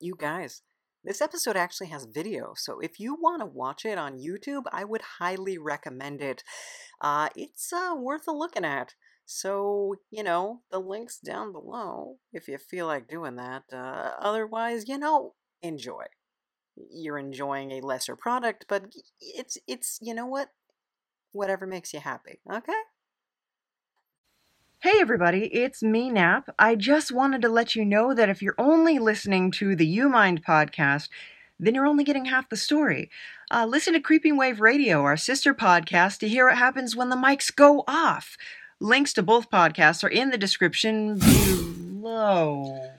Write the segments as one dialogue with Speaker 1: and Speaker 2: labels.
Speaker 1: you guys, this episode actually has video, so if you want to watch it on YouTube, I would highly recommend it. Uh, it's uh, worth a looking at. So, you know, the link's down below if you feel like doing that. Uh, otherwise, you know, enjoy. You're enjoying a lesser product, but it's, it's, you know what? Whatever makes you happy, okay?
Speaker 2: Hey everybody, it's me, Nap. I just wanted to let you know that if you're only listening to the U Mind podcast, then you're only getting half the story. Uh, listen to Creeping Wave Radio, our sister podcast, to hear what happens when the mics go off. Links to both podcasts are in the description below.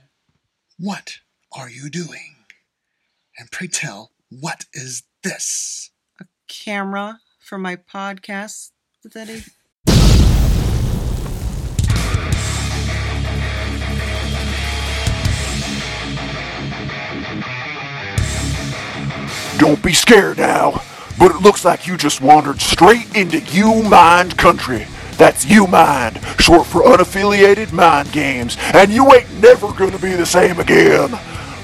Speaker 3: What are you doing? And pray tell, what is this?
Speaker 2: A camera for my podcast. Is that a
Speaker 4: Don't be scared now, but it looks like you just wandered straight into U Mind Country. That's U Mind, short for unaffiliated mind games, and you ain't never gonna be the same again.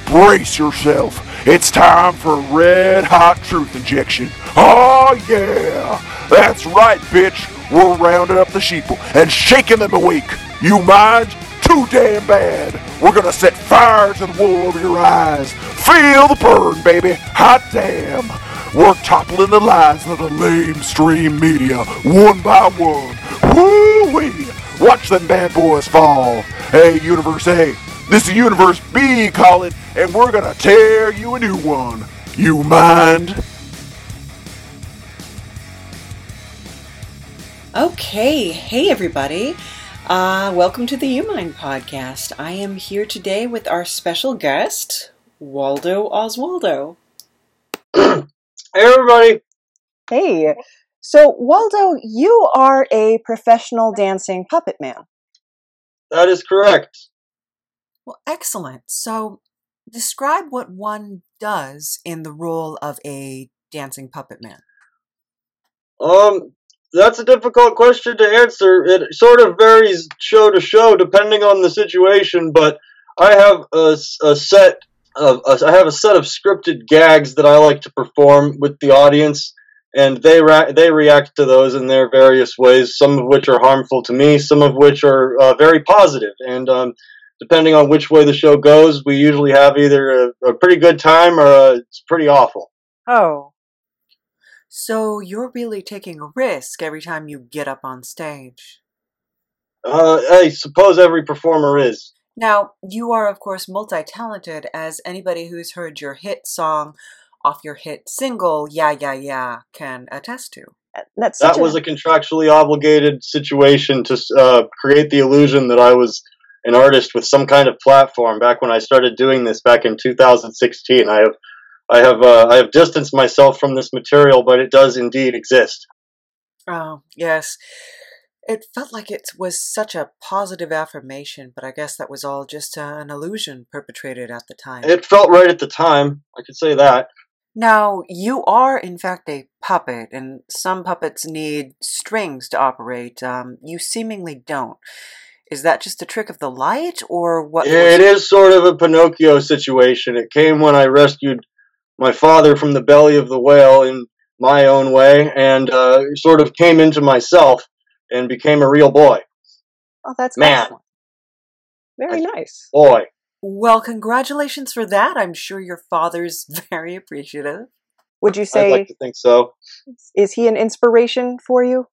Speaker 4: Brace yourself. It's time for red hot truth injection. Oh yeah! That's right, bitch. We're rounding up the sheeple and shaking them awake. You mind? Too damn bad. We're gonna set fire to the wool over your eyes. Feel the burn, baby. Hot damn. We're toppling the lies of the lamestream media one by one. Woo-wee! Watch them bad boys fall. Hey, Universe A, this is Universe B calling, and we're gonna tear you a new one. You mind?
Speaker 1: Okay, hey everybody. Uh, welcome to the U Mind podcast. I am here today with our special guest, Waldo Oswaldo.
Speaker 5: Hey everybody!
Speaker 2: Hey. So, Waldo, you are a professional dancing puppet man.
Speaker 5: That is correct.
Speaker 1: Well, excellent. So, describe what one does in the role of a dancing puppet man.
Speaker 5: Um, that's a difficult question to answer. It sort of varies show to show depending on the situation, but I have a, a set of I have a set of scripted gags that I like to perform with the audience, and they they react to those in their various ways. Some of which are harmful to me, some of which are uh, very positive, and um, depending on which way the show goes, we usually have either a, a pretty good time or a, it's pretty awful.
Speaker 2: Oh.
Speaker 1: So, you're really taking a risk every time you get up on stage.
Speaker 5: Uh, I suppose every performer is.
Speaker 1: Now, you are, of course, multi talented, as anybody who's heard your hit song off your hit single, Yeah, Yeah, Yeah, can attest to.
Speaker 2: That's
Speaker 5: That
Speaker 2: such
Speaker 5: was
Speaker 2: a,
Speaker 5: a contractually obligated situation to uh, create the illusion that I was an artist with some kind of platform. Back when I started doing this back in 2016, I have I have uh, I have distanced myself from this material, but it does indeed exist.
Speaker 1: Oh, yes. It felt like it was such a positive affirmation, but I guess that was all just uh, an illusion perpetrated at the time.
Speaker 5: It felt right at the time. I could say that.
Speaker 1: Now, you are, in fact, a puppet, and some puppets need strings to operate. Um, you seemingly don't. Is that just a trick of the light, or what? was-
Speaker 5: It is sort of a Pinocchio situation. It came when I rescued my father from the belly of the whale in my own way, and uh, sort of came into myself and became a real boy.
Speaker 2: oh, that's
Speaker 5: Man.
Speaker 2: excellent. Very nice.
Speaker 5: Boy.
Speaker 1: Well, congratulations for that. I'm sure your father's very appreciative.
Speaker 2: Would you say?
Speaker 5: I'd
Speaker 2: say
Speaker 5: like to think so.
Speaker 2: is he an inspiration for you?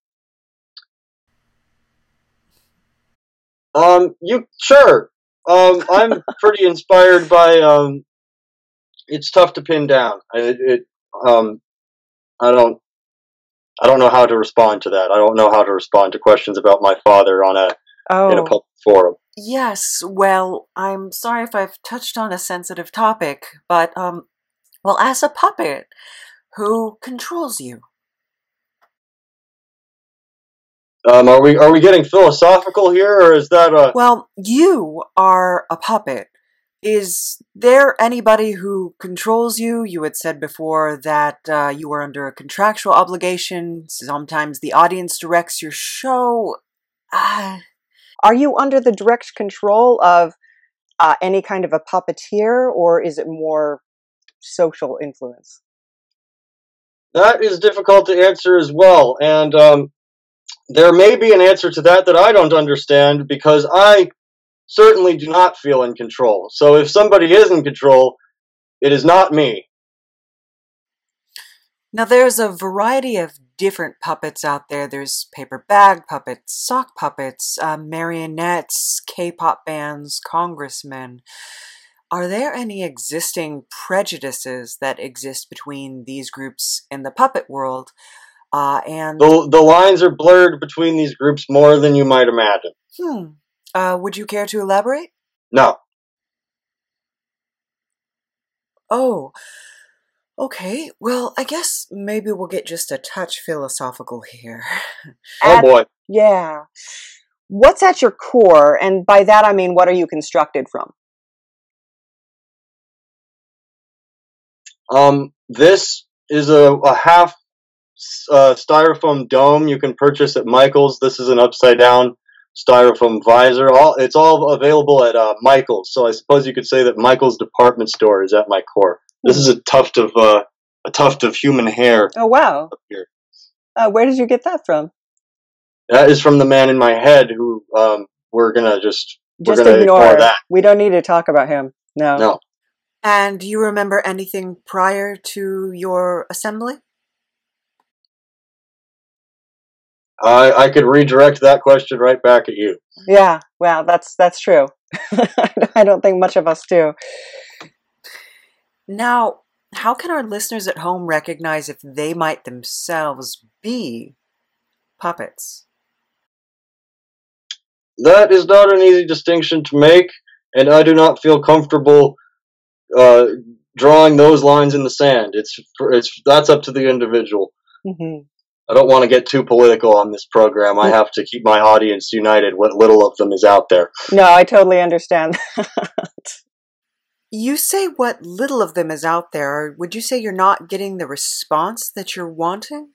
Speaker 5: Um, you sure? Um, I'm pretty inspired by um. It's tough to pin down. It, it um, I don't. I don't know how to respond to that. I don't know how to respond to questions about my father on a in a
Speaker 2: Oh,
Speaker 5: public forum.
Speaker 1: Yes, well, I'm sorry if I've touched on a sensitive topic, but, um, well, as a puppet, who controls you?
Speaker 5: Um, are we are we getting philosophical here, or is that a
Speaker 1: Well, you are a puppet. Is there anybody who controls you? You had said before that uh, you were under a contractual obligation. Sometimes the audience directs your show. Uh,
Speaker 2: are you under the direct control of
Speaker 6: uh, any kind of a puppeteer, or is it more social influence?
Speaker 5: That is difficult to answer as well, and um, there may be an answer to that that I don't understand because I certainly do not feel in control. So if somebody is in control, it is not me.
Speaker 1: Now, there's a variety of different puppets out there. There's paper bag puppets, sock puppets, uh, marionettes, K pop bands, congressmen. Are there any existing prejudices that exist between these groups in the puppet world? Uh, and
Speaker 5: The, the lines are blurred between these groups more than you might imagine.
Speaker 1: hmm, uh, would you care to elaborate?
Speaker 5: No.
Speaker 1: Oh, okay. Well, I guess maybe we'll get just a touch philosophical here.
Speaker 5: Oh
Speaker 6: At-
Speaker 5: boy.
Speaker 6: Yeah. What's at your core? And by that I mean, what are you constructed from?
Speaker 5: Um, this is a, a half uh, styrofoam dome you can purchase at Michaels. This is an upside down styrofoam visor. All it's all available at uh, Michaels. So I suppose you could say that Michaels department store is at my core. This is a tuft of uh, a tuft of human hair
Speaker 6: Oh, wow.
Speaker 5: up here.
Speaker 6: Uh, where did you get that from?
Speaker 5: That is from the man in my head who um, we're gonna just we're
Speaker 6: Just
Speaker 5: gonna
Speaker 6: ignore,
Speaker 5: ignore that.
Speaker 6: We don't need to talk about him. No.
Speaker 5: No.
Speaker 1: And do you remember anything prior to your assembly?
Speaker 5: I I could redirect that question right back at you.
Speaker 6: Yeah. Well, that's that's true. I don't think much of us do.
Speaker 1: Now, how can our listeners at home recognize if they might themselves be puppets?
Speaker 5: That is not an easy distinction to make, and I do not feel comfortable uh, drawing those lines in the sand. It's it's that's up to the individual.
Speaker 6: hmm
Speaker 5: I don't want to get too political on this program. I have to keep my audience united. What little of them is out there.
Speaker 6: No, I totally understand.
Speaker 1: You say what little of them is out there. Would you say you're not getting the response that you're wanting?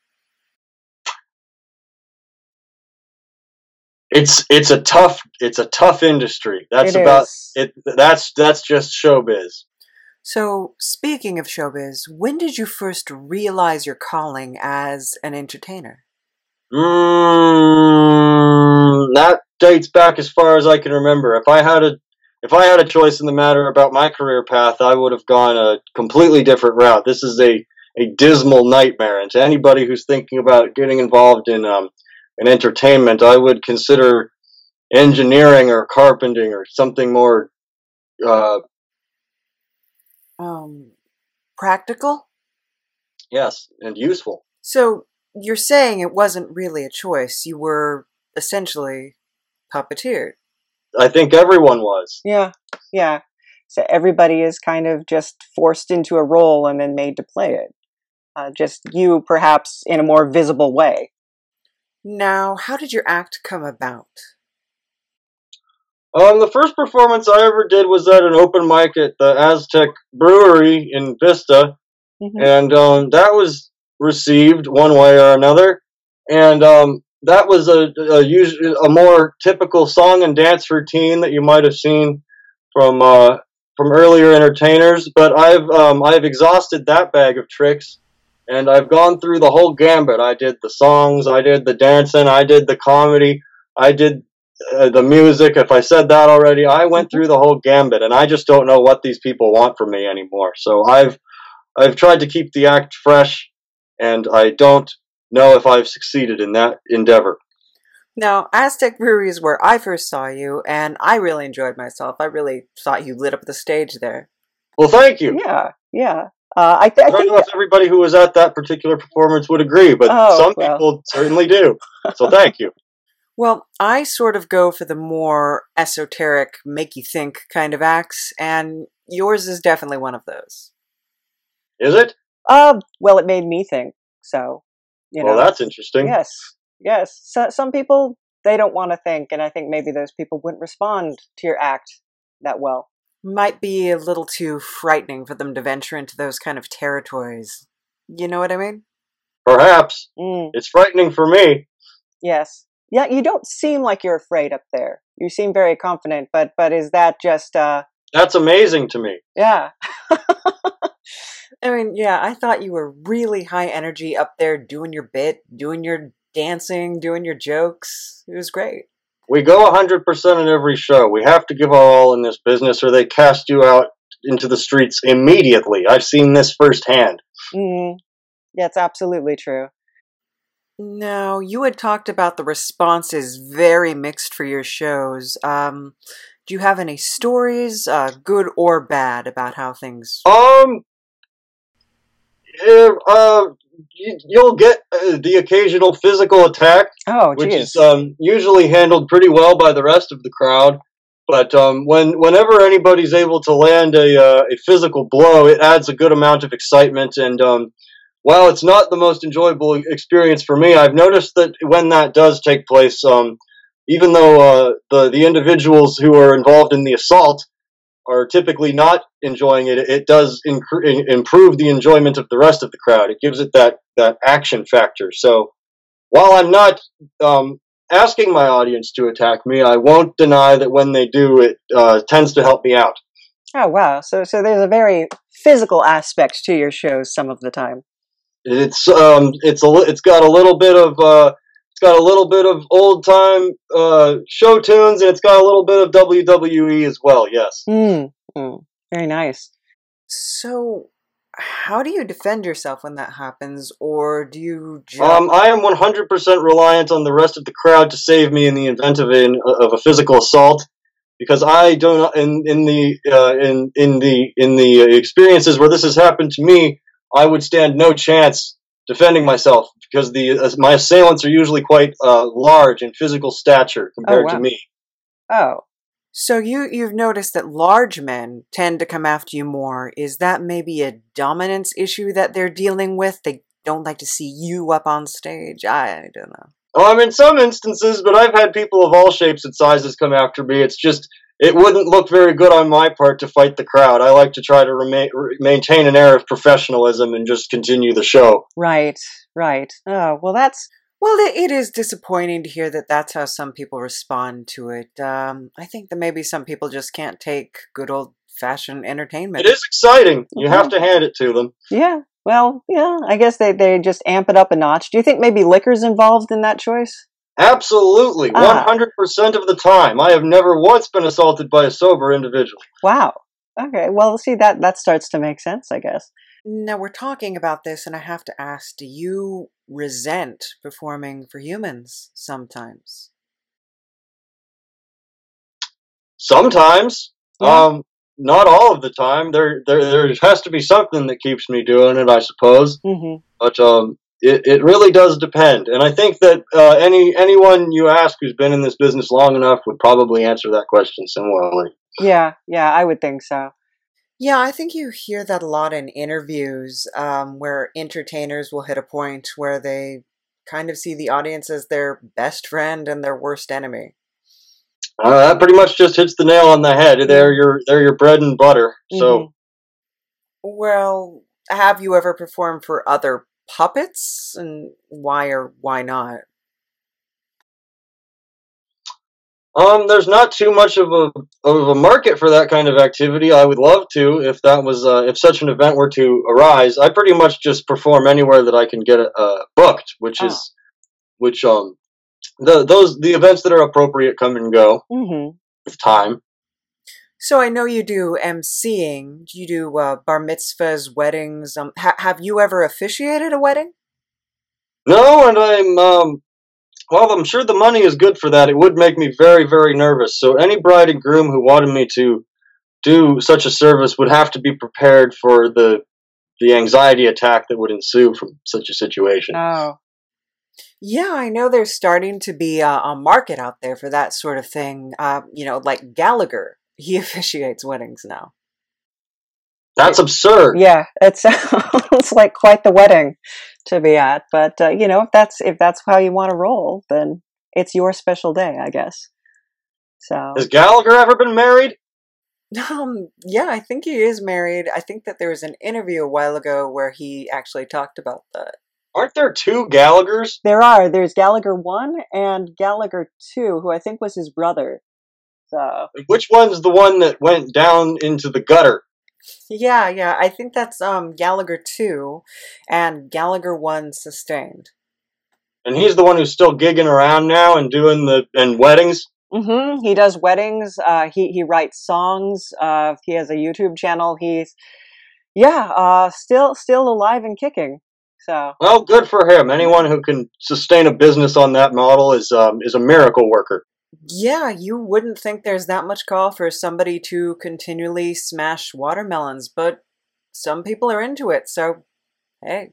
Speaker 5: It's it's a tough it's a tough industry. That's
Speaker 6: It
Speaker 5: about
Speaker 6: is.
Speaker 5: it. That's that's just showbiz.
Speaker 1: So, speaking of showbiz, when did you first realize your calling as an entertainer?
Speaker 5: Mm, that dates back as far as I can remember. If I had a if I had a choice in the matter about my career path, I would have gone a completely different route. This is a a dismal nightmare, and to anybody who's thinking about getting involved in um in entertainment, I would consider engineering or carpenting or something more uh
Speaker 1: Um, practical?
Speaker 5: yes and useful.
Speaker 1: So, you're saying it wasn't really a choice. You were essentially puppeteered.
Speaker 5: I think everyone was.
Speaker 6: Yeah, yeah. So everybody is kind of just forced into a role and then made to play it. Uh, just you, perhaps, in a more visible way.
Speaker 1: Now, how did your act come about?
Speaker 5: Um, the first performance I ever did was at an open mic at the Aztec Brewery in Vista,
Speaker 6: Mhm.
Speaker 5: and um, that was received one way or another. And um, that was a a, us- a more typical song and dance routine that you might have seen from uh, from earlier entertainers. But I've um, I've exhausted that bag of tricks, and I've gone through the whole gambit. I did the songs, I did the dancing, I did the comedy, I did uh, the music. If I said that already, I went through the whole gambit, and I just don't know what these people want from me anymore. So I've I've tried to keep the act fresh, and I don't know if I've succeeded in that endeavor.
Speaker 1: Now, Aztec Brewery is where I first saw you, and I really enjoyed myself. I really thought you lit up the stage there.
Speaker 5: Well, thank you.
Speaker 6: Yeah, yeah. Uh, I, th-
Speaker 5: I
Speaker 6: I
Speaker 5: don't
Speaker 6: think
Speaker 5: know if everybody who was at that particular performance would agree, but
Speaker 6: Oh,
Speaker 5: some
Speaker 6: well.
Speaker 5: people certainly do. So thank you.
Speaker 1: Well, I sort of go for the more esoteric, make you think kind of acts, and yours is definitely one of those.
Speaker 5: Is it?
Speaker 6: Uh, well, it made me think. So, you
Speaker 5: well,
Speaker 6: know.
Speaker 5: that's interesting.
Speaker 6: Yes, yes. So, some people they don't want to think, and I think maybe those people wouldn't respond to your act that well.
Speaker 1: Might be a little too frightening for them to venture into those kind of territories. You know what I mean?
Speaker 5: Perhaps
Speaker 6: Mm,
Speaker 5: it's frightening for me.
Speaker 6: yes. Yeah. You don't seem like you're afraid up there. You seem very confident, but but is that just uh
Speaker 5: That's amazing to me.
Speaker 1: Yeah. I mean, yeah, I thought you were really high energy up there doing your bit, doing your dancing, doing your jokes. It was great.
Speaker 5: We go 100% in every show. We have to give our all in this business or they cast you out into the streets immediately. I've seen this firsthand.
Speaker 1: Mm. Yeah, it's absolutely true. Now, you had talked about the responses very mixed for your shows. Um, do you have any stories, uh, good or bad, about how things?
Speaker 5: Um, yeah, uh, you, you'll get uh, the occasional physical attack,
Speaker 1: Oh,
Speaker 5: which is um, usually handled pretty well by the rest of the crowd. But um, when whenever anybody's able to land a uh, a physical blow, it adds a good amount of excitement. And um, while it's not the most enjoyable experience for me, I've noticed that when that does take place, um, even though uh, the the individuals who are involved in the assault are typically not enjoying it, it does incre- in- improve the enjoyment of the rest of the crowd. It gives it that that action factor. So while I'm not um, asking my audience to attack me, I won't deny that when they do, it uh, tends to help me out.
Speaker 1: oh, wow. So, so there's a very physical aspect to your shows some of the time.
Speaker 5: It's um, it's a it's got a little bit of uh, it's got a little bit of old time uh, show tunes, and it's got a little bit of WWE as well. Yes.
Speaker 1: Mm. Mm. Very nice. So, how do you defend yourself when that happens, or do you just?
Speaker 5: Um, I am 100% reliant on the rest of the crowd to save me in the event of an of a physical assault, because I don't in in the uh, in in the in the experiences where this has happened to me, I would stand no chance defending myself because the uh, my assailants are usually quite uh, large in physical stature compared
Speaker 1: wow.
Speaker 5: to me.
Speaker 1: Oh. So you you've noticed that large men tend to come after you more. Is that maybe a dominance issue that they're dealing with? They don't like to see you up on stage. I don't know.
Speaker 5: Um, in some instances, but I've had people of all shapes and sizes come after me. It's just it wouldn't look very good on my part to fight the crowd. I like to try to remain maintain an air of professionalism and just continue the show.
Speaker 1: Right, right. Oh, well, that's well. It, it is disappointing to hear that that's how some people respond to it. Um, I think that maybe some people just can't take good old fashioned entertainment.
Speaker 5: It is exciting. You have to hand it to them.
Speaker 1: Yeah. Well, yeah. I guess they they just amp it up a notch. Do you think maybe liquor's involved in that choice?
Speaker 5: Absolutely,
Speaker 1: Ah.
Speaker 5: hundred percent of the time. I have never once been assaulted by a sober individual.
Speaker 1: Wow. Okay. Well, see that that starts to make sense, I guess. Now we're talking about this, and I have to ask: Do you resent performing for humans sometimes?
Speaker 5: Sometimes,
Speaker 1: Yeah.
Speaker 5: um, not all of the time. There, there, there has to be something that keeps me doing it, I suppose.
Speaker 1: Mm-hmm.
Speaker 5: But um, it, it really does depend. And I think that uh, any anyone you ask who's been in this business long enough would probably answer that question similarly.
Speaker 1: Yeah. Yeah. I would think so. Yeah, I think you hear that a lot in interviews, um, where entertainers will hit a point where they kind of see the audience as their best friend and their worst enemy.
Speaker 5: Uh, that pretty much just hits the nail on the head. They're your they're your bread and butter. So
Speaker 1: Mhm. Well, have you ever performed for other puppets, and why or why not?
Speaker 5: Um, there's not too much of a of a market for that kind of activity. I would love to if that was uh, if such an event were to arise. I pretty much just perform anywhere that I can get uh, booked, which
Speaker 1: Oh.
Speaker 5: is which um the those the events that are appropriate come and go
Speaker 1: Mm-hmm.
Speaker 5: with time.
Speaker 1: So I know you do emceeing. You do uh, bar mitzvahs, weddings. Um, ha- have you ever officiated a wedding?
Speaker 5: No, and I'm um while I'm sure the money is good for that, it would make me very very nervous. So any bride and groom who wanted me to do such a service would have to be prepared for the the anxiety attack that would ensue from such a situation.
Speaker 1: Oh. Yeah, I know there's starting to be a, a market out there for that sort of thing. Uh, you know, like Gallagher, he officiates weddings now.
Speaker 5: That's absurd.
Speaker 1: Yeah, it sounds like quite the wedding to be at. But uh, you know, if that's if that's how you want to roll, then it's your special day, I guess. So,
Speaker 5: Has Gallagher ever been married?
Speaker 1: um, yeah, I think he is married. I think that there was an interview a while ago where he actually talked about that.
Speaker 5: Aren't there two Gallaghers?
Speaker 1: There are. There's Gallagher one and Gallagher two, who I think was his brother.
Speaker 6: So
Speaker 5: Which one's the one that went down into the gutter?
Speaker 1: Yeah, yeah. I think that's um Gallagher two, and Gallagher one sustained.
Speaker 5: And he's the one who's still gigging around now and doing the and weddings.
Speaker 6: Mm-hmm. he does weddings. Uh, he he writes songs. Uh, he has a YouTube channel. He's yeah, uh, still still alive and kicking. So
Speaker 5: Well, good for him. Anyone who can sustain a business on that model is um, is a miracle worker.
Speaker 1: Yeah, you wouldn't think there's that much call for somebody to continually smash watermelons, but some people are into it. So, hey,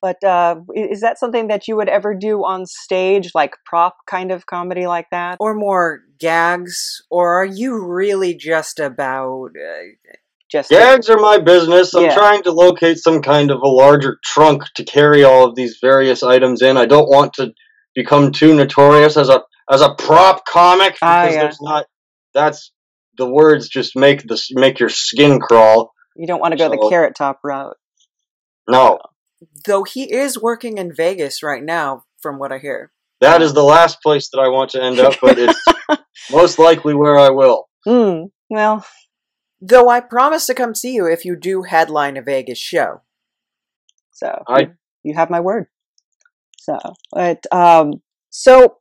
Speaker 6: But uh, is that something that you would ever do on stage, like prop kind of comedy like that?
Speaker 1: or more gags, or are you really just about? Uh,
Speaker 6: Just
Speaker 5: Gags are my business. I'm
Speaker 6: Yeah.
Speaker 5: trying to locate some kind of a larger trunk to carry all of these various items in. I don't want to become too notorious as a as a prop comic
Speaker 6: Ah,
Speaker 5: because
Speaker 6: yeah.
Speaker 5: there's not. That's the words just make the make your skin crawl.
Speaker 6: you don't want to go the carrot top route.
Speaker 5: No,
Speaker 1: though he is working in Vegas right now, from what I hear.
Speaker 5: that is the last place that I want to end up, but it's most likely where I will.
Speaker 6: Hmm. Well,
Speaker 1: Though I promise to come see you if you do headline a Vegas show.
Speaker 6: so
Speaker 5: I-
Speaker 6: you, you have my word. So, but um, so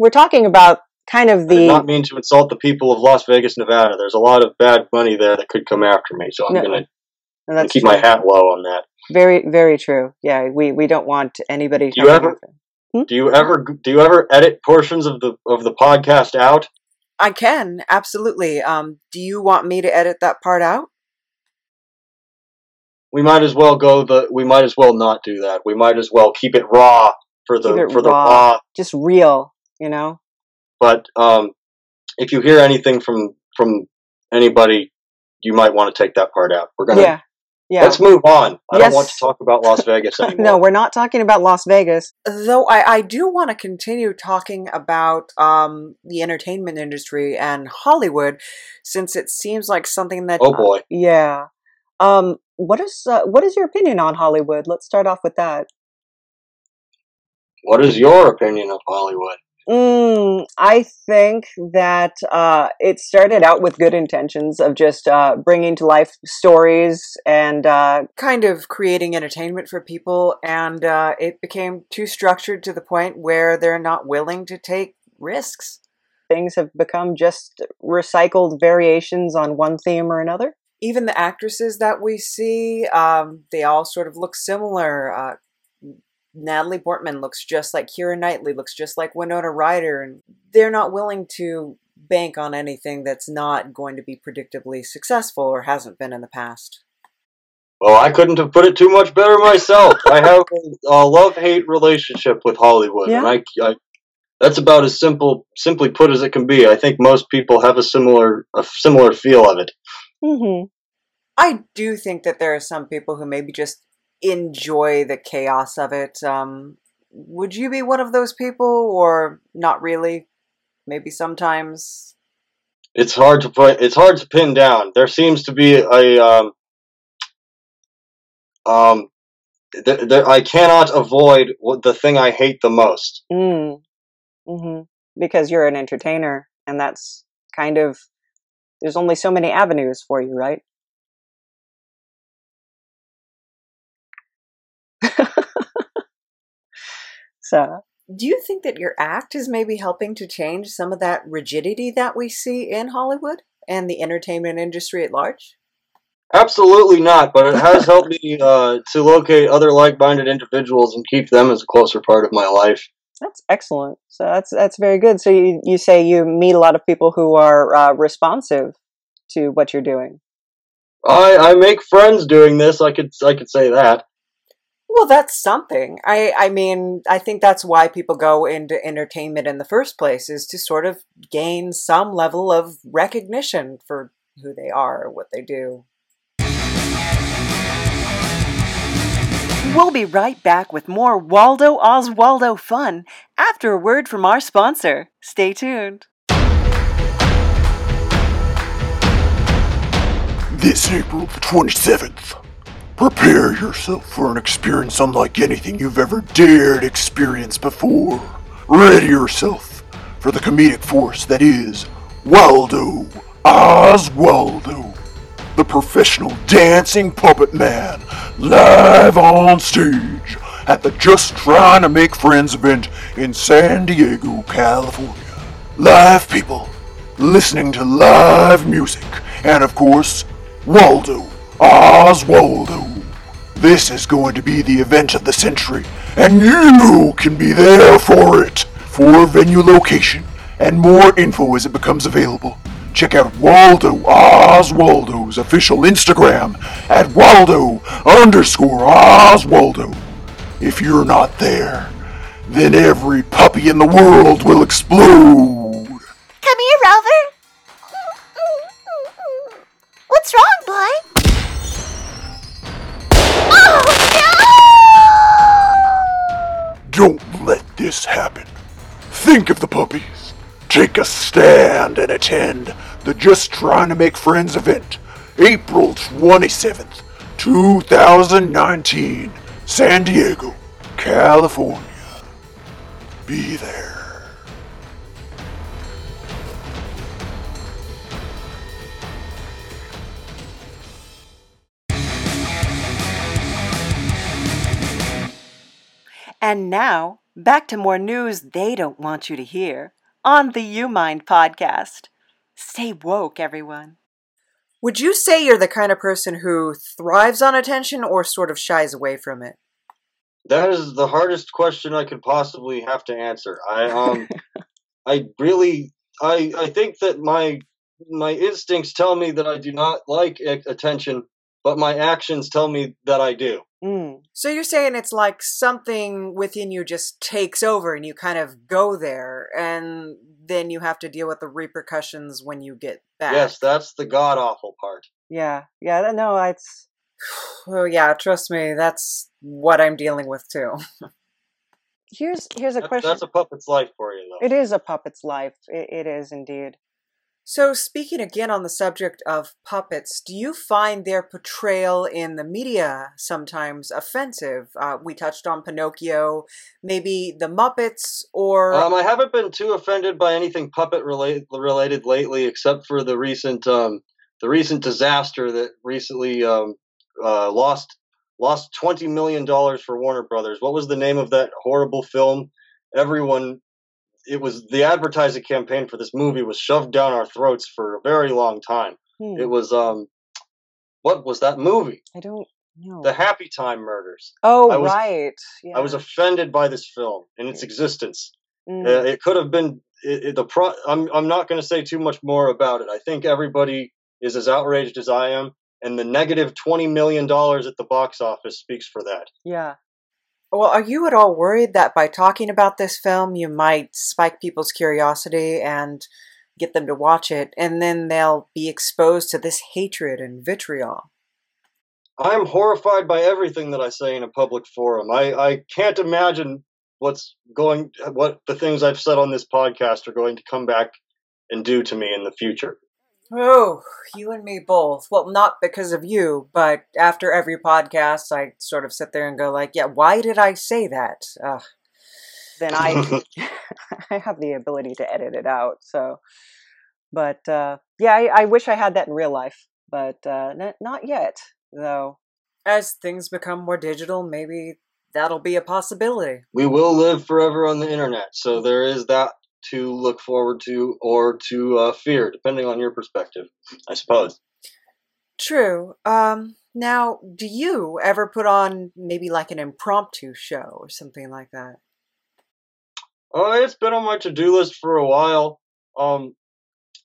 Speaker 6: we're talking about kind of
Speaker 5: I did
Speaker 6: the
Speaker 5: not mean to insult the people of Las Vegas, Nevada. There's a lot of bad money there that could come after me, so I'm
Speaker 6: No,
Speaker 5: gonna keep
Speaker 6: true.
Speaker 5: my hat low on that.
Speaker 6: very very true. Yeah, we we don't want anybody.
Speaker 5: Do you ever-
Speaker 6: after-
Speaker 5: Do you ever do you ever edit portions of the of the podcast out?
Speaker 1: I can, absolutely. Um, do you want me to edit that part out?
Speaker 5: We might as well go the. We might as well not do that. We might as well keep it raw for the
Speaker 6: Keep it
Speaker 5: for the
Speaker 6: raw.
Speaker 5: raw.
Speaker 6: just real, you know?
Speaker 5: But um, if you hear anything from from anybody, you might want to take that part out. We're gonna
Speaker 6: Yeah. Yeah.
Speaker 5: let's move on. I don't want to talk about Las Vegas anymore.
Speaker 6: no, we're not talking about Las Vegas.
Speaker 1: Though I, I do want to continue talking about um, the entertainment industry and Hollywood, since it seems like something that
Speaker 5: oh boy.
Speaker 6: Yeah. Um what is uh, what is your opinion on Hollywood? Let's start off with that.
Speaker 5: What is your opinion of Hollywood?
Speaker 6: Mm, I think that uh, it started out with good intentions of just uh, bringing to life stories and uh,
Speaker 1: kind of creating entertainment for people, and uh, it became too structured to the point where they're not willing to take risks.
Speaker 6: things have become just recycled variations on one theme or another.
Speaker 1: Even the actresses that we see, um, they all sort of look similar. Natalie Portman looks just like Keira Knightley, looks just like Winona Ryder, and they're not willing to bank on anything that's not going to be predictably successful or hasn't been in the past.
Speaker 5: Well, I couldn't have put it too much better myself. I have a love hate relationship with Hollywood, and I, I that's about as simple, simply put as it can be. I think most people have a similar a similar feel of it.
Speaker 6: Mm-hmm.
Speaker 1: I do think that there are some people who maybe just enjoy the chaos of it. Um, would you be one of those people, or not really? Maybe sometimes.
Speaker 5: It's hard to put. It's hard to pin down. There seems to be a um, um, th- th- I cannot avoid what the thing I hate the most.
Speaker 6: Mm. Mm-hmm. Because you're an entertainer, and that's kind of there's only so many avenues for you, right? So
Speaker 1: Do you think that your act is maybe helping to change some of that rigidity that we see in Hollywood and the entertainment industry at large?
Speaker 5: Absolutely not, but it has helped me uh, to locate other like-minded individuals and keep them as a closer part of my life.
Speaker 6: that's excellent. So that's that's very good. So you you say you meet a lot of people who are uh, responsive to what you're doing.
Speaker 5: I, I make friends doing this. I could I could say that.
Speaker 1: Well, that's something. I, I mean, I think that's why people go into entertainment in the first place, is to sort of gain some level of recognition for who they are, or what they do. We'll be right back with more Waldo Oswaldo fun after a word from our sponsor. Stay tuned.
Speaker 4: This April the 27th, prepare yourself for an experience unlike anything you've ever dared experience before. Ready yourself for the comedic force that is Waldo Oswaldo, the professional dancing puppet man, live on stage at the Just Trying to Make Friends event in San Diego, California. Live people listening to live music, and of course, Waldo Oswaldo. This is going to be the event of the century, and you can be there for it. For venue location and more info as it becomes available, check out Waldo Oswaldo's official Instagram at Waldo underscore Oswaldo. If you're not there, then every puppy in the world will explode.
Speaker 7: Come here, Rover. What's wrong, boy?
Speaker 4: Don't let this happen. Think of the puppies. Take a stand and attend the Just Trying to Make Friends event, April 27th, 2019, San Diego, California. Be there.
Speaker 2: And now, back to more news they don't want you to hear on the U Mind podcast. Stay woke, everyone.
Speaker 1: Would you say you're the kind of person who thrives on attention or sort of shies away from it?
Speaker 5: That is the hardest question I could possibly have to answer. I um, I really, I I think that my my instincts tell me that I do not like attention, but my actions tell me that I do.
Speaker 2: Mm.
Speaker 1: So you're saying it's like something within you just takes over and you kind of go there and then you have to deal with the repercussions when you get back.
Speaker 5: Yes, that's the god awful part.
Speaker 6: Yeah, yeah. No, it's
Speaker 1: Oh yeah, trust me, that's what I'm dealing with too.
Speaker 6: here's here's a
Speaker 5: That's,
Speaker 6: question.
Speaker 5: that's a puppet's life for you, though.
Speaker 6: It is a puppet's life. It, it is indeed.
Speaker 1: So speaking again on the subject of puppets, do you find their portrayal in the media sometimes offensive? Uh, we touched on Pinocchio, maybe the Muppets, or
Speaker 5: Um, I haven't been too offended by anything puppet related related lately, except for the recent um, the recent disaster that recently um, uh, lost lost twenty million dollars for Warner Brothers. What was the name of that horrible film? Everyone, it was the advertising campaign for this movie was shoved down our throats for a very long time.
Speaker 6: Hmm,
Speaker 5: It was um, what was that movie?
Speaker 6: I don't know.
Speaker 5: The Happy Time Murders.
Speaker 6: oh,
Speaker 5: I was-
Speaker 6: right. Yeah.
Speaker 5: I was offended by this film and its existence.
Speaker 6: Mm,
Speaker 5: Uh, it could have been it, it- the pro. I'm I'm not going to say too much more about it. I think everybody is as outraged as I am, and the negative twenty million dollars at the box office speaks for that.
Speaker 6: yeah.
Speaker 1: Well, are you at all worried that by talking about this film, you might spike people's curiosity and get them to watch it, and then they'll be exposed to this hatred and vitriol?
Speaker 5: I'm horrified by everything that I say in a public forum. I I can't imagine what's going what the things I've said on this podcast are going to come back and do to me in the future.
Speaker 1: Oh, you and me both. Well, not because of you, but after every podcast, I sort of sit there and go like, "Yeah, why did I say that?" Ugh.
Speaker 6: Then I I have the ability to edit it out. So, but uh, yeah, I, I wish I had that in real life, but uh, n- not yet, though.
Speaker 1: As things become more digital, maybe that'll be a possibility.
Speaker 5: we will live forever on the internet, so there is that to look forward to or to uh, fear, depending on your perspective, I suppose.
Speaker 1: True. Um, now, do you ever put on maybe like an impromptu show or something like that?
Speaker 5: Oh, it's been on my to-do list for a while. Um,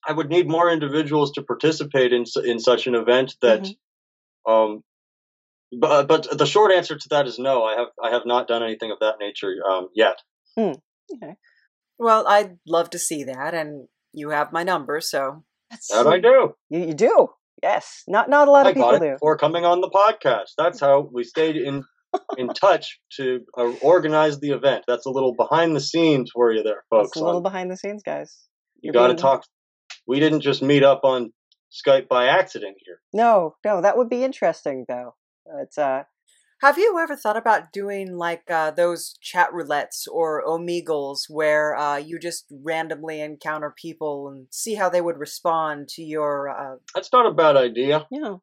Speaker 5: I would need more individuals to participate in in such an event. That, um, but but the short answer to that is no. I have I have not done anything of that nature um, yet.
Speaker 1: Well, I'd love to see that, and you have my number, so
Speaker 6: That's
Speaker 5: That I do.
Speaker 6: You, you do. Yes. Not not a lot
Speaker 5: I
Speaker 6: of people
Speaker 5: got it
Speaker 6: do.
Speaker 5: Or coming on the podcast. That's how we stayed in in touch to uh, organize the event. That's a little behind the scenes for you there, folks.
Speaker 6: It's a little
Speaker 5: on-
Speaker 6: behind the scenes, guys.
Speaker 5: you
Speaker 6: you're
Speaker 5: got to
Speaker 6: being-
Speaker 5: talk. We didn't just meet up on Skype by accident here.
Speaker 6: No, no, that would be interesting though. It's uh,
Speaker 1: Have you ever thought about doing like uh, those chat roulettes or omegles where uh, you just randomly encounter people and see how they would respond to your? Uh...
Speaker 5: That's not a bad idea.
Speaker 6: Yeah,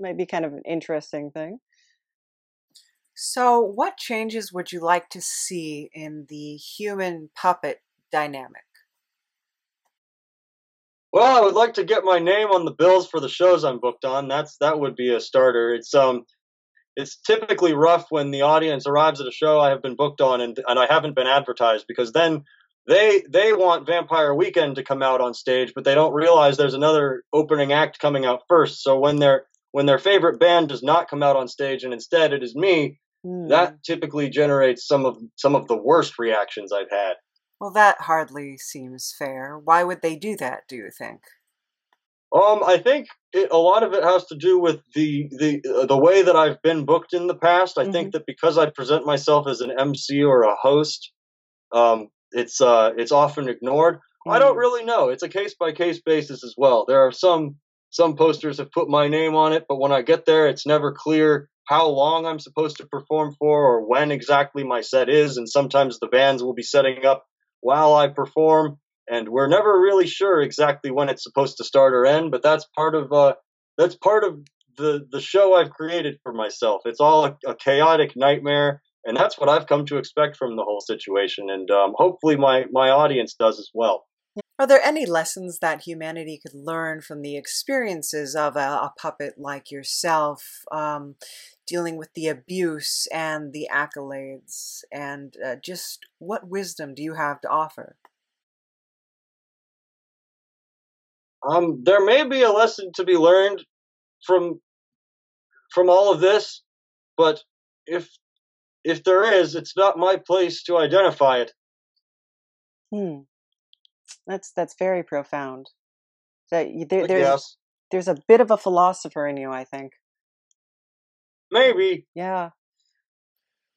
Speaker 6: might be kind of an interesting thing.
Speaker 1: So, what changes would you like to see in the human puppet dynamic?
Speaker 5: Well, I would like to get my name on the bills for the shows I'm booked on. That's that would be a starter. It's um it's typically rough when the audience arrives at a show I have been booked on and and I haven't been advertised because then they they want Vampire Weekend to come out on stage, but they don't realize there's another opening act coming out first. So when their when their favorite band does not come out on stage and instead it is me,
Speaker 6: Hmm.
Speaker 5: that typically generates some of some of the worst reactions I've had.
Speaker 1: Well, that hardly seems fair. Why would they do that, do you think?
Speaker 5: Um, I think it, a lot of it has to do with the the uh, the way that I've been booked in the past. I think that because I present myself as an MC or a host, um, it's uh, it's often ignored. I don't
Speaker 6: Mm.
Speaker 5: really know. It's a case by case basis as well. There are some some posters have put my name on it, but when I get there, it's never clear how long I'm supposed to perform for or when exactly my set is. And sometimes the bands will be setting up while I perform, and we're never really sure exactly when it's supposed to start or end. But that's part of uh, that's part of the the show I've created for myself. It's all a, a chaotic nightmare, and that's what I've come to expect from the whole situation. And um, hopefully, my my audience does as well.
Speaker 1: Are there any lessons that humanity could learn from the experiences of a, a puppet like yourself, um, dealing with the abuse and the accolades? And uh, just what wisdom do you have to offer?
Speaker 5: Um, there may be a lesson to be learned from from all of this, but if if there is, it's not my place to identify it.
Speaker 6: Hmm. That's that's very profound. That there, there's
Speaker 5: guess
Speaker 6: there's a bit of a philosopher in you, I think.
Speaker 5: maybe
Speaker 6: Yeah.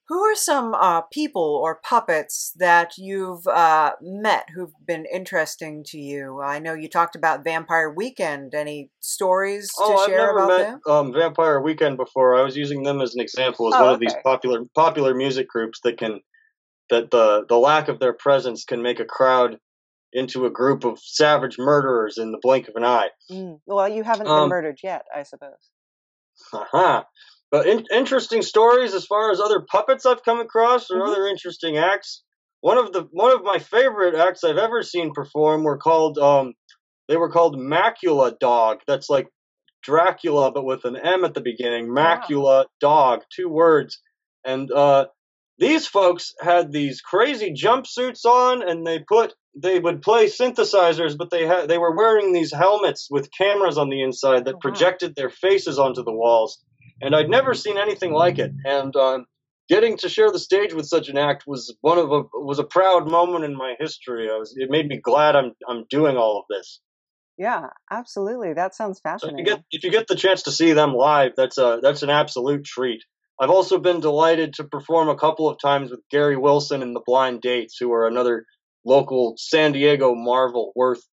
Speaker 1: Who are some uh, people or puppets that you've uh, met who've been interesting to you? I know you talked about Vampire Weekend. Any stories to
Speaker 5: Oh, I've
Speaker 1: share
Speaker 5: never
Speaker 1: about
Speaker 5: met
Speaker 1: them?
Speaker 5: um, Vampire Weekend before. I was using them as an example as
Speaker 6: Oh,
Speaker 5: one of these popular popular music groups that can that the the lack of their presence can make a crowd into a group of savage murderers in the blink of an eye.
Speaker 6: Mm. Well, you haven't been
Speaker 5: Um,
Speaker 6: murdered yet, I suppose.
Speaker 5: Aha. But in, interesting stories as far as other puppets I've come across or
Speaker 6: Mhm.
Speaker 5: other interesting acts. One of the one of my favorite acts I've ever seen perform were called um they were called Macula Dog. That's like Dracula but with an M at the beginning. Macula Dog, two words. And uh these folks had these crazy jumpsuits on and they put they would play synthesizers but they had they were wearing these helmets with cameras on the inside that
Speaker 6: Oh, wow.
Speaker 5: projected their faces onto the walls and I'd never seen anything like it. And um, getting to share the stage with such an act was one of a was a proud moment in my history. I was it made me glad I'm I'm doing all of this.
Speaker 6: Yeah, absolutely. That sounds
Speaker 5: So if you
Speaker 6: fascinating.
Speaker 5: get if you get the chance to see them live, that's a that's an absolute treat. I've also been delighted to perform a couple of times with Gary Wilson and the Blind Dates, who are another local San Diego marvel worth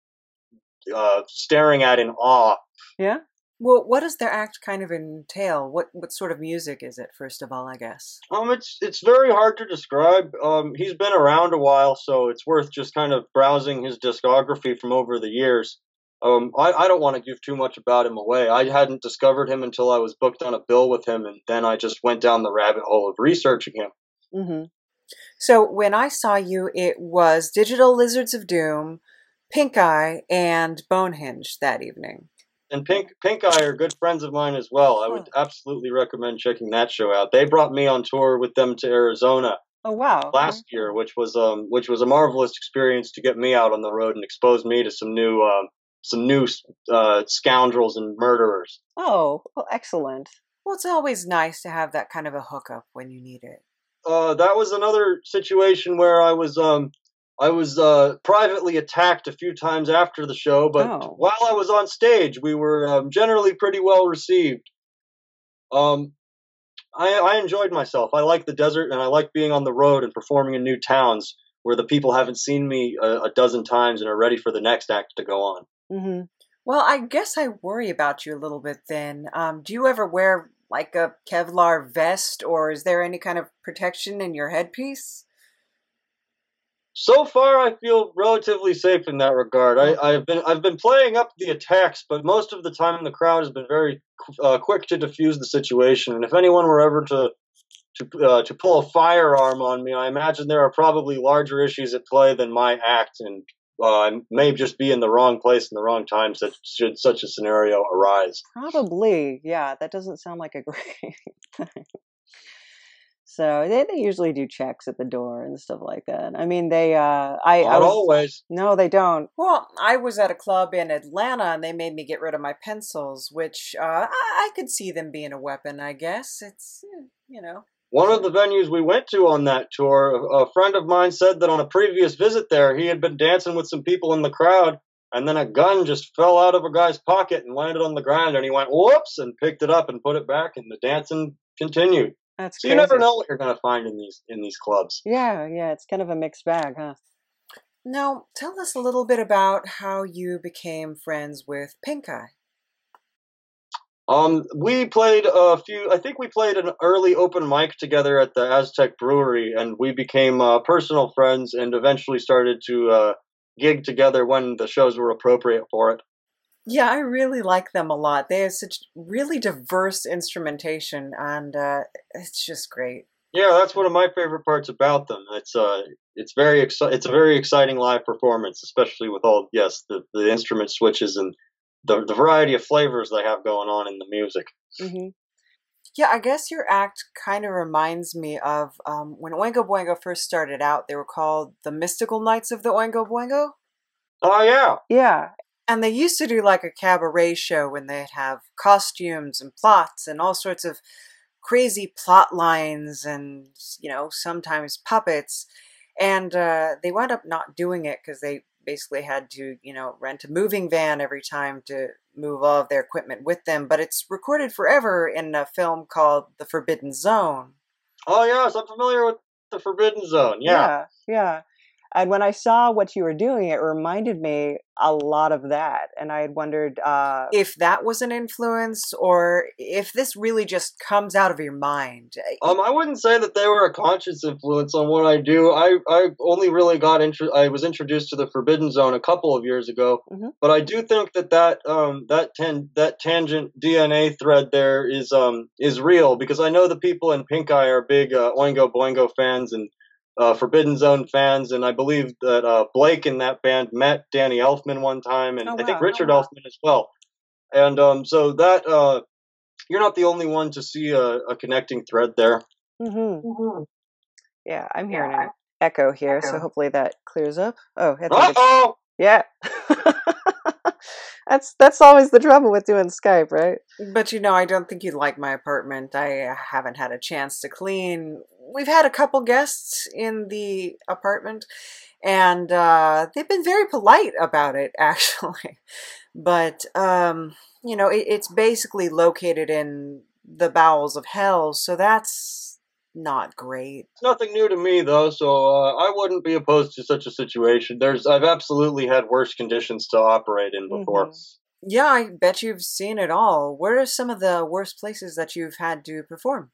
Speaker 5: uh, staring at in awe.
Speaker 6: Yeah.
Speaker 1: Well, what does their act kind of entail? What what sort of music is it? First of all, I guess.
Speaker 5: Um, it's it's very hard to describe. Um, he's been around a while, so it's worth just kind of browsing his discography from over the years. Um, I, I don't want to give too much about him away. I hadn't discovered him until I was booked on a bill with him, and then I just went down the rabbit hole of researching him.
Speaker 6: Mm-hmm.
Speaker 1: So when I saw you, it was Digital Lizards of Doom, Pink Eye, and Bonehenge that evening.
Speaker 5: And Pink Pink Eye are good friends of mine as well. I would absolutely recommend checking that show out. They brought me on tour with them to Arizona
Speaker 6: Oh wow.
Speaker 5: last year, which was um which was a marvelous experience to get me out on the road and expose me to some new um some new uh, scoundrels and murderers.
Speaker 6: Oh, well, excellent.
Speaker 1: Well, it's always nice to have that kind of a hookup when you need it.
Speaker 5: Uh, that was another situation where I was um I was uh, privately attacked a few times after the show, but
Speaker 6: Oh.
Speaker 5: while I was on stage, we were um, generally pretty well received. Um, I, I enjoyed myself. I like the desert, and I like being on the road and performing in new towns where the people haven't seen me a, a dozen times and are ready for the next act to go on.
Speaker 6: Mm-hmm.
Speaker 1: Well, I guess I worry about you a little bit then. Um, do you ever wear like a Kevlar vest, or is there any kind of protection in your headpiece?
Speaker 5: So far, I feel relatively safe in that regard. I, I've been I've been playing up the attacks, but most of the time the crowd has been very uh, quick to defuse the situation. And if anyone were ever to to uh, to pull a firearm on me, I imagine there are probably larger issues at play than my act, and uh, I may just be in the wrong place in the wrong time should such a scenario arise.
Speaker 6: Probably, yeah. That doesn't sound like a great thing. So they, they usually do checks at the door and stuff like that. I mean, they. Uh, I, I
Speaker 5: Not
Speaker 6: was,
Speaker 5: always.
Speaker 6: No, they don't.
Speaker 1: Well, I was at a club in Atlanta and they made me get rid of my pencils, which uh, I, I could see them being a weapon, I guess. It's, eh, you know.
Speaker 5: One of the venues we went to on that tour, a, a friend of mine said that on a previous visit there, he had been dancing with some people in the crowd, and then a gun just fell out of a guy's pocket and landed on the ground, and he went whoops and picked it up and put it back, and the dancing continued.
Speaker 6: That's
Speaker 5: So
Speaker 6: crazy.
Speaker 5: you never know what you're going to find in these in these clubs.
Speaker 6: Yeah, yeah. It's kind of a mixed bag, huh?
Speaker 1: Now, tell us a little bit about how you became friends with Pink Eye.
Speaker 5: Um, we played a few. I think we played an early open mic together at the Aztec Brewery, and we became uh, personal friends, and eventually started to uh, gig together when the shows were appropriate for it.
Speaker 1: Yeah, I really like them a lot. They have such really diverse instrumentation, and uh, it's just great.
Speaker 5: Yeah, that's one of my favorite parts about them. It's uh, it's very exci- It's a very exciting live performance, especially with all yes the, the instrument switches and the the variety of flavors they have going on in the music.
Speaker 6: hmm
Speaker 1: Yeah, I guess your act kind of reminds me of um, when Oingo Boingo first started out. They were called the Mystical Knights of the Oingo Boingo.
Speaker 5: Oh yeah,
Speaker 6: Yeah,
Speaker 1: And they used to do like a cabaret show when they'd have costumes and plots and all sorts of crazy plot lines and, you know, sometimes puppets. And uh, they wound up not doing it because they basically had to, you know, rent a moving van every time to move all of their equipment with them. But it's recorded forever in a film called The Forbidden Zone.
Speaker 5: oh yes, I'm familiar with the Forbidden Zone. Yeah,
Speaker 6: yeah, yeah. And when I saw what you were doing, it reminded me a lot of that. And I had wondered, uh,
Speaker 1: If that was an influence or if this really just comes out of your mind.
Speaker 5: Um, I wouldn't say that they were a conscious influence on what I do. I, I only really got intro- I was introduced to the Forbidden Zone a couple of years ago,
Speaker 6: Mhm.
Speaker 5: but I do think that that um that tan- that tangent DNA thread there is um is real because I know the people in Pink Eye are big uh, Oingo Boingo fans and uh, Forbidden Zone fans, and I believe that uh, Blake in that band met Danny Elfman one time, and
Speaker 6: Oh,
Speaker 5: I think
Speaker 6: wow.
Speaker 5: Richard Elfman as well. And um, so that uh, you're not the only one to see a, a connecting thread there.
Speaker 6: mhm. yeah, I'm hearing an echo here, so hopefully that clears up. Oh, I think
Speaker 5: Uh
Speaker 6: it's,
Speaker 5: oh!
Speaker 6: yeah. that's that's always the trouble with doing Skype, right?
Speaker 1: But you know, I don't think you'd like my apartment. I haven't had a chance to clean. We've had a couple guests in the apartment, and uh, they've been very polite about it, actually. But, um, you know, it, it's basically located in the bowels of hell, so that's not great.
Speaker 5: It's nothing new to me though, so uh, I wouldn't be opposed to such a situation. There's I've absolutely had worse conditions to operate in before.
Speaker 6: Mhm.
Speaker 1: Yeah, I bet you've seen it all. Where are some of the worst places that you've had to perform?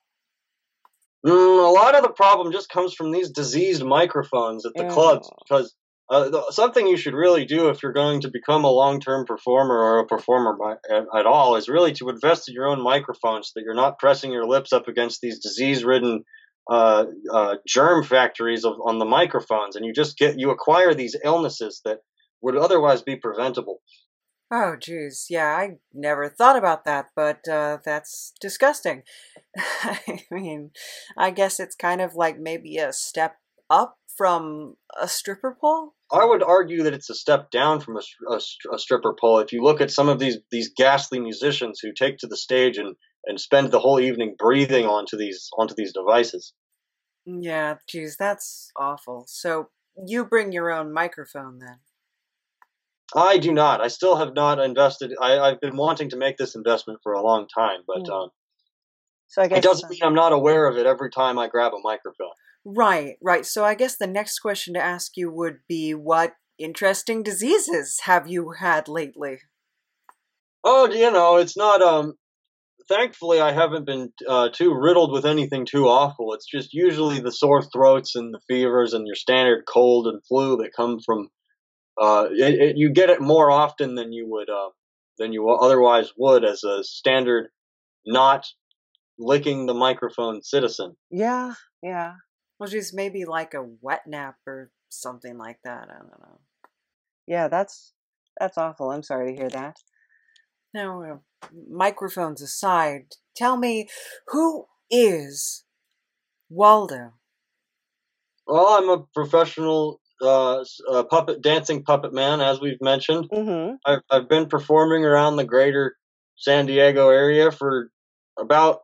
Speaker 5: Mm, a lot of the problem just comes from these diseased microphones at the clubs because uh, th- something you should really do if you're going to become a long-term performer or a performer by, at, at all is really to invest in your own microphone so that you're not pressing your lips up against these disease-ridden uh, uh, germ factories of, on the microphones, and you just get you acquire these illnesses that would otherwise be preventable.
Speaker 1: Oh, geez. Yeah, I never thought about that, but uh, that's disgusting. I mean, I guess it's kind of like maybe a step up from a stripper pole.
Speaker 5: I would argue that it's a step down from a, a, a stripper pole. If you look at some of these these ghastly musicians who take to the stage and, and spend the whole evening breathing onto these onto these devices.
Speaker 1: Yeah, geez, that's awful. So you bring your own microphone then?
Speaker 5: I do not. I still have not invested. I, I've been wanting to make this investment for a long time, but
Speaker 6: Hmm.
Speaker 5: um,
Speaker 6: So I guess
Speaker 5: it doesn't mean I'm not aware of it every time I grab a microphone.
Speaker 1: Right, right. So I guess the next question to ask you would be what interesting diseases have you had lately?
Speaker 5: Oh, you know, it's not um thankfully, I haven't been uh, too riddled with anything too awful. It's just usually the sore throats and the fevers and your standard cold and flu that come from. Uh, it, it, you get it more often than you would uh, than you otherwise would as a standard, not licking the microphone citizen.
Speaker 6: Yeah, yeah.
Speaker 1: Well, she's maybe like a wet nap or something like that. I don't know.
Speaker 6: Yeah, that's that's awful. I'm sorry to hear that.
Speaker 1: Now, uh, microphones aside, tell me who is Waldo?
Speaker 5: Well, I'm a professional uh, uh, puppet dancing puppet man, as we've mentioned.
Speaker 6: Mm-hmm.
Speaker 5: I've I've been performing around the greater San Diego area for about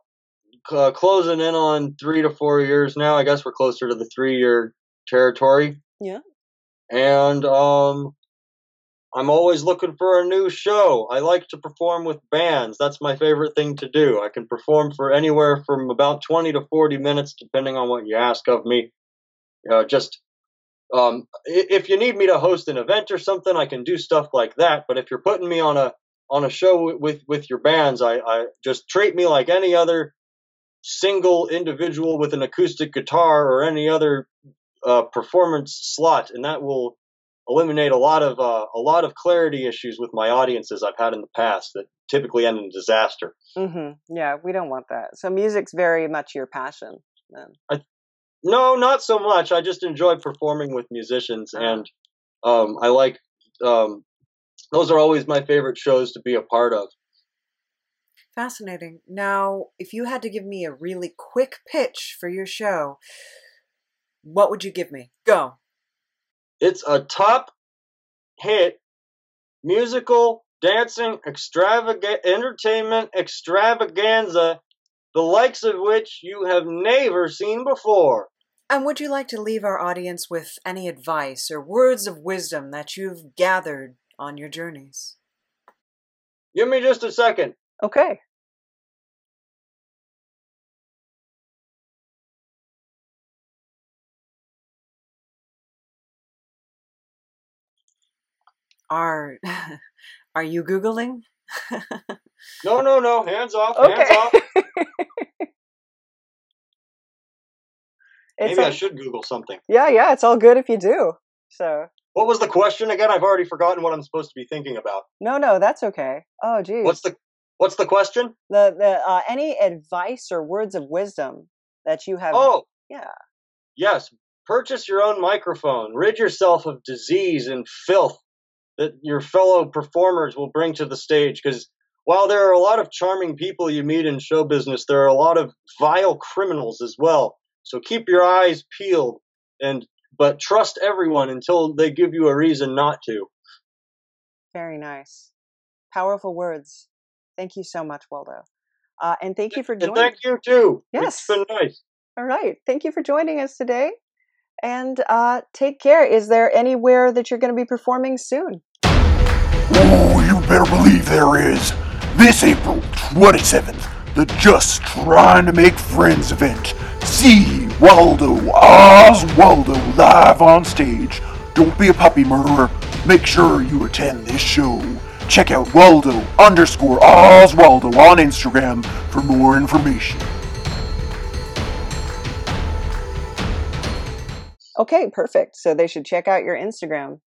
Speaker 5: uh, closing in on three to four years now. I guess we're closer to the three year territory.
Speaker 6: Yeah.
Speaker 5: And um, I'm always looking for a new show. I like to perform with bands. That's my favorite thing to do. I can perform for anywhere from about 20 to 40 minutes, depending on what you ask of me. Uh, just um, if you need me to host an event or something, I can do stuff like that. But if you're putting me on a on a show with with your bands, I, I just treat me like any other single individual with an acoustic guitar or any other uh, performance slot, and that will eliminate a lot of uh, a lot of clarity issues with my audiences I've had in the past that typically end in disaster.
Speaker 6: Mm-hmm. Yeah, we don't want that. So music's very much your passion then.
Speaker 5: No, not so much. I just enjoy performing with musicians, and um, I like um, those are always my favorite shows to be a part of.
Speaker 1: Fascinating. Now, if you had to give me a really quick pitch for your show, what would you give me? Go.
Speaker 5: It's a top hit musical dancing extravaga- entertainment extravaganza, the likes of which you have never seen before.
Speaker 1: And would you like to leave our audience with any advice or words of wisdom that you've gathered on your journeys?
Speaker 5: Give me just a second.
Speaker 6: Okay.
Speaker 1: Are are you googling?
Speaker 5: No, no, no. Hands off. Hands
Speaker 6: Okay.
Speaker 5: off.
Speaker 6: It's
Speaker 5: Maybe I should Google something.
Speaker 6: Yeah, yeah, it's all good if you do. So
Speaker 5: What was the question again? I've already forgotten what I'm supposed to be thinking about.
Speaker 6: no, no, that's okay. Oh, geez.
Speaker 5: What's the What's the question?
Speaker 6: the the uh, any advice or words of wisdom that you have?
Speaker 5: Oh,
Speaker 6: yeah.
Speaker 5: yes. Purchase your own microphone. Rid yourself of disease and filth that your fellow performers will bring to the stage. Because while there are a lot of charming people you meet in show business, there are a lot of vile criminals as well. So keep your eyes peeled and but trust everyone until they give you a reason not to.
Speaker 6: Very nice. Powerful words. Thank you so much, Waldo. Uh, and thank you for
Speaker 5: And
Speaker 6: joining.
Speaker 5: thank you too.
Speaker 6: Yes.
Speaker 5: It's been nice.
Speaker 6: All right. Thank you for joining us today. And uh, take care. Is there anywhere that you're going to be performing soon?
Speaker 4: Oh, you better believe there is. This April 27th, the Just Trying to Make Friends event. See Waldo Oswaldo live on stage. Don't be a puppy murderer. Make sure you attend this show. Check out Waldo underscore Oswaldo on Instagram for more information.
Speaker 6: Okay, perfect. So they should check out your Instagram.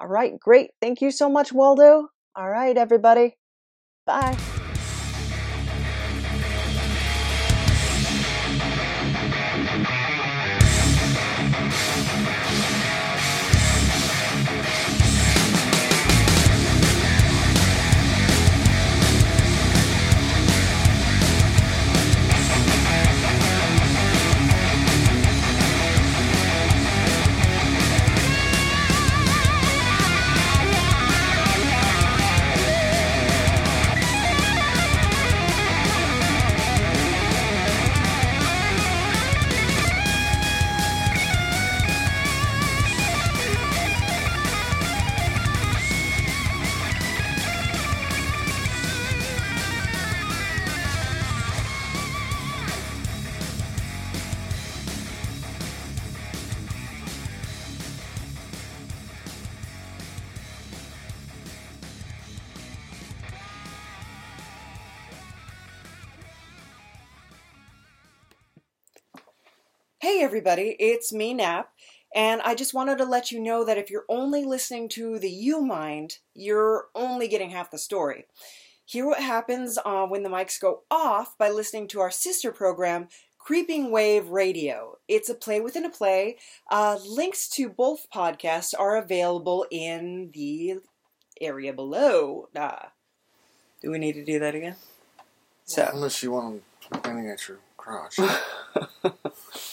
Speaker 6: All right, great. Thank you so much, Waldo. All right, everybody. Bye.
Speaker 1: Everybody, it's me, Nap, and I just wanted to let you know that if you're only listening to the U Mind, you're only getting half the story. Hear what happens uh, when the mics go off by listening to our sister program, Creeping Wave Radio. It's a play within a play. Uh, links to both podcasts are available in the area below. Uh, do we need to do that again? So.
Speaker 3: Unless you want them pointing at your crotch.